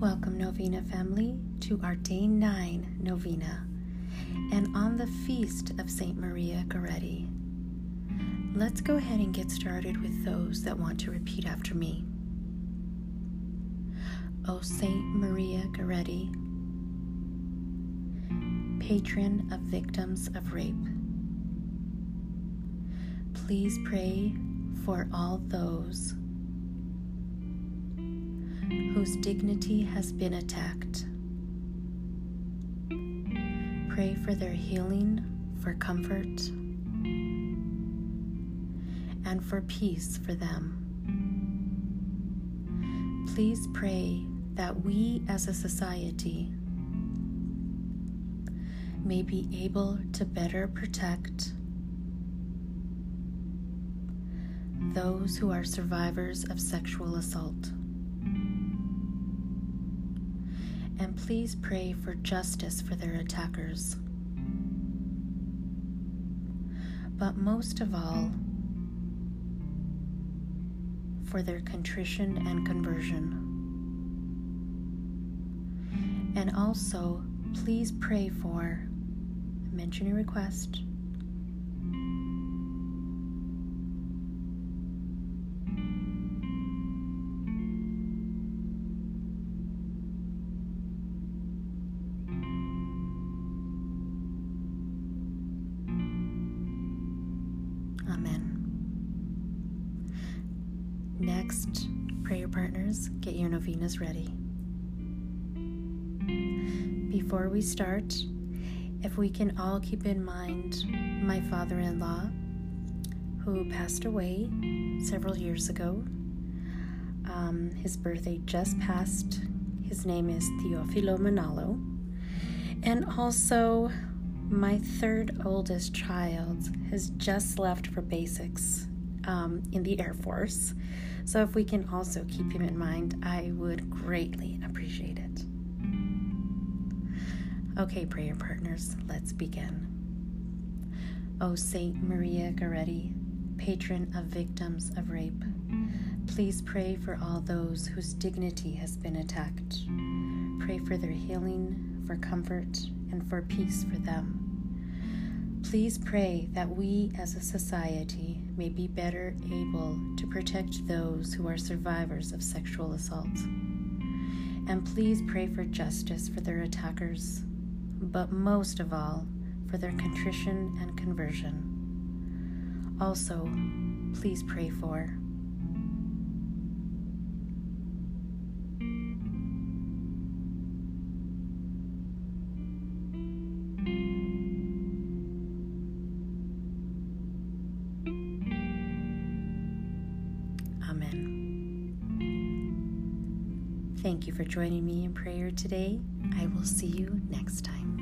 Welcome, Novena family, to our Day 9 Novena and on the feast of St. Maria Goretti. Let's go ahead and get started with those that want to repeat after me. O Saint Maria Goretti, patron of victims of rape, please pray for all those whose dignity has been attacked. Pray for their healing, for comfort, and for peace for them. Please pray that we as a society may be able to better protect those who are survivors of sexual assault. And please pray for justice for their attackers. But most of all, for their contrition and conversion. And also, please pray for, mention your request. Amen. Next, prayer partners, get your novenas ready. Before we start, if we can all keep in mind my father in law, who passed away several years ago. Um, his birthday just passed. His name is Teofilo Manalo. And also, my third oldest child has just left for basics um, in the Air Force. So, if we can also keep him in mind, I would greatly appreciate it. Okay, prayer partners, let's begin. O Saint Maria Goretti, patron of victims of rape, please pray for all those whose dignity has been attacked. Pray for their healing, for comfort, and for peace for them. Please pray that we as a society may be better able to protect those who are survivors of sexual assault. And please pray for justice for their attackers, but most of all, for their contrition and conversion. Also, please pray for Amen. Thank you for joining me in prayer today. I will see you next time.